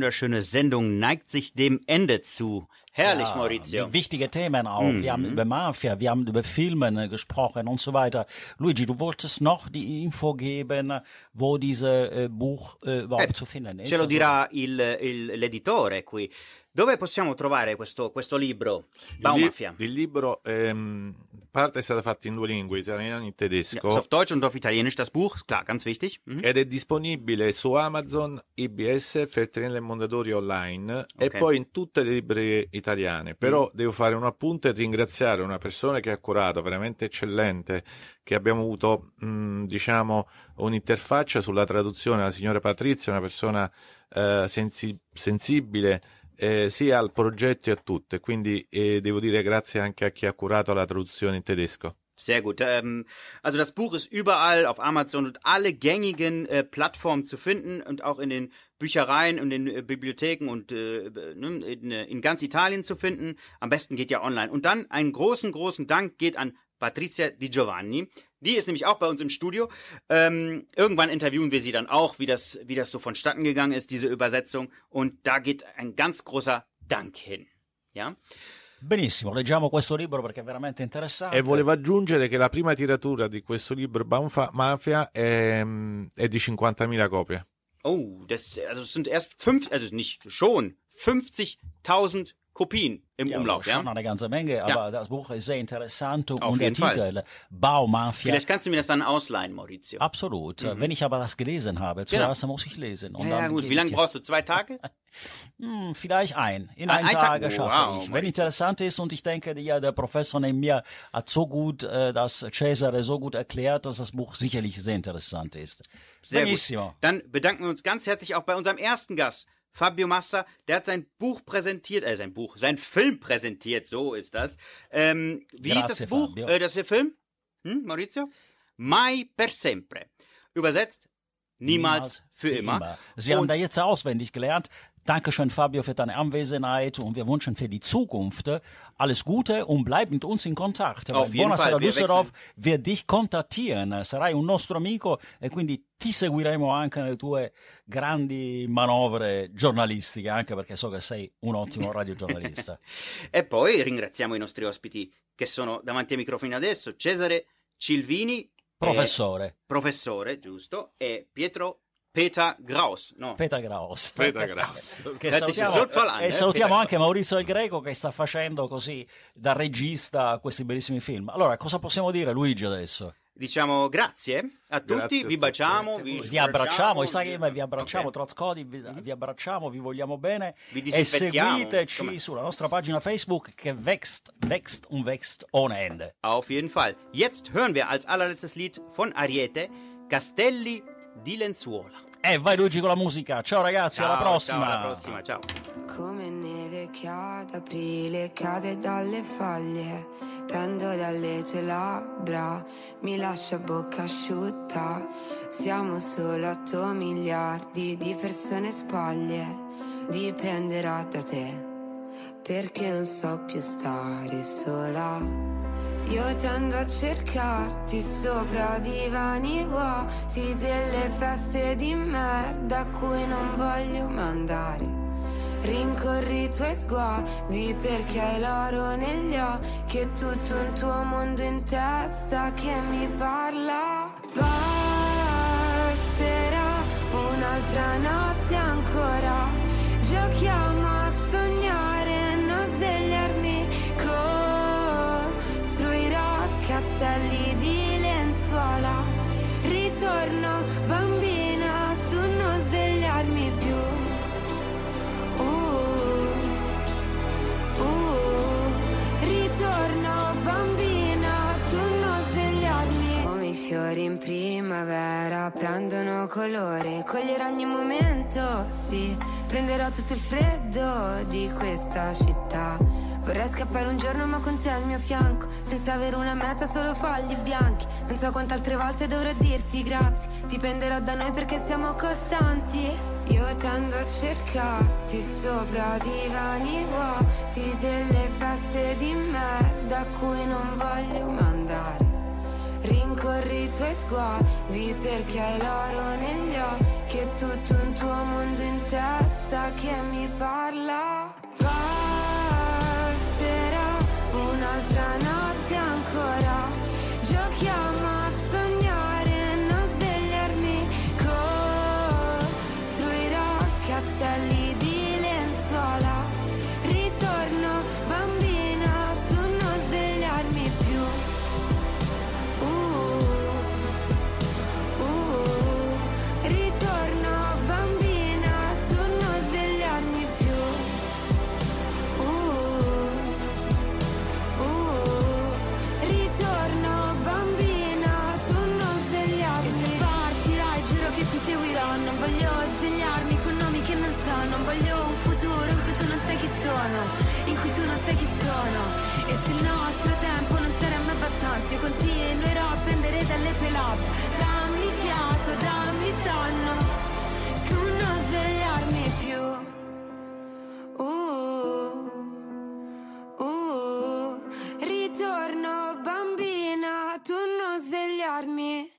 wunderschöne Sendung neigt sich dem Ende zu. Herrlich, Ja, Maurizio. Wichtige Themen auch. Wir haben über Mafia, wir haben über Filme äh, gesprochen und so weiter. Luigi, du wolltest noch die Info geben, wo dieses äh, Buch äh, überhaupt Eh, zu finden ist. Ce lo Also- dirà il- il- l'editore qui. Dove possiamo trovare questo, questo libro? Il, li- Baumafia. il libro ehm, parte è stata fatta in due lingue, italiano e Ja, tedesco. ist auf Deutsch und auf Italienisch das Buch, klar, ganz wichtig. Mhm. Ed è disponibile su Amazon, IBS, Feltrinelli e Mondadori online e Ok. poi in tutte le librerie italiane. Però devo fare un appunto e ringraziare una persona che ha curato, veramente eccellente, che abbiamo avuto, mh, diciamo, un'interfaccia sulla traduzione, la signora Patrizia, una persona eh, sensi- sensibile eh, sia al progetto e a tutto. E quindi eh, devo dire grazie anche a chi ha curato la traduzione in tedesco. Sehr gut. Ähm, also das Buch ist überall auf Amazon und alle gängigen äh, Plattformen zu finden und auch in den Büchereien und den äh, Bibliotheken und äh, ne, in, in ganz Italien zu finden. Am besten geht ja online. Und dann einen großen, großen Dank geht an Patrizia Di Giovanni. Die ist nämlich auch bei uns im Studio. Ähm, irgendwann interviewen wir sie dann auch, wie das, wie das so vonstatten gegangen ist, diese Übersetzung. Und da geht ein ganz großer Dank hin. Ja? Benissimo, leggiamo questo libro perché è veramente interessante. E volevo aggiungere che la prima tiratura di questo libro Baumfa Mafia è, è di 50.000 copie. Oh, das, also es sind erst fünf, also nicht schon, 50.000 Kopien im Ja, Umlauf, ja? schon eine ganze Menge, aber das Buch ist sehr interessant Auf und der Fall. Titel Baumafia. Vielleicht kannst du mir das dann ausleihen, Maurizio. Absolut. Wenn ich aber das gelesen habe, zuerst muss ich lesen. Und Mhm. ja, ja, dann gut. Wie lange brauchst du? Zwei Tage? <laughs> Hm, vielleicht ein. In Ah, einem ein Tag? Tage schaffe Wow, ich. Wenn interessant ist und ich denke, ja, der Professor neben mir hat so gut äh, das Cesare so gut erklärt, dass das Buch sicherlich sehr interessant ist. Sehr Benissimo. gut. Dann bedanken wir uns ganz herzlich auch bei unserem ersten Gast, Fabio Massa. Der hat sein Buch präsentiert, äh, sein Buch, sein Film präsentiert, so ist das. Ähm, wie Grazie, das Buch? Fabio. Äh, das ist der Film? Hm, Maurizio? mai per sempre. Übersetzt, niemals, für immer. Sie haben Und- da jetzt auswendig gelernt. Dankeschön, Fabio, für deine Anwesenheit und wir wünschen für die Zukunft äh, alles Gute und bleib mit uns in Kontakt. Auf jeden Buonasera Fall, wir Düsseldorf wird dich contattieren, sarai un nostro amico e quindi ti seguiremo anche nelle tue grandi manovre giornalistiche, anche perché so che sei un ottimo radiogiornalista. <laughs> E poi ringraziamo i nostri ospiti che sono davanti ai microfoni adesso, Cesare Cilvini, Professore professore, giusto, e Pietro Peter Graus. No, Peter Graus. Peter Graus. <laughs> Che Grazie, salutiamo, e eh, salutiamo Peter anche Maurizio del Greco che sta facendo così da regista questi bellissimi film. Allora, cosa possiamo dire Luigi adesso? Diciamo grazie a tutti, Grazie vi baciamo, vi. Vi abbracciamo, vi- sai che vi abbracciamo, Ok. Trotscodi, vi, vi abbracciamo, vi vogliamo bene Vi e seguiteci come- sulla nostra pagina Facebook che wächst, wächst und wächst ohne Ende. Auf jeden Fall. Jetzt hören wir als allerletztes Lied von Ariete Castelli di Lenzuola. E vai Luigi con la musica, ciao ragazzi, alla Ciao, prossima! Ciao, alla prossima, ciao. Che ad aprile cade dalle foglie, pendo dalle tue labbra, mi lascia bocca asciutta. Siamo solo 8 miliardi di persone spoglie, dipenderà da te, perché non so più stare sola. Io tendo a cercarti sopra divani vuoti delle feste di merda a cui non voglio mandare. Rincorri i tuoi sguardi perché hai l'oro negli occhi e tutto un tuo mondo in testa che mi parla. Passerà un'altra notte ancora. Giochiamo a sognare non svegliarmi. Costruirò castelli di lenzuola. Ritorno bambina, primavera prendono colore, coglierò ogni momento, sì, prenderò tutto il freddo di questa città. Vorrei scappare un giorno ma con te al mio fianco Senza avere una meta, solo fogli bianchi. Non so quante altre volte dovrò dirti grazie. Dipenderò da noi perché siamo costanti. Io tendo a cercarti sopra divani vuoti Delle feste di merda a cui non voglio mandare Rincorri i tuoi sguardi perché hai l'oro negli occhi E tutto un tuo mondo in testa che mi parla tue conti a pendere dalle tue labbra. Dammi fiato, dammi sonno. Tu non svegliarmi più. Uh, uh, Ritorno bambina, tu non svegliarmi. più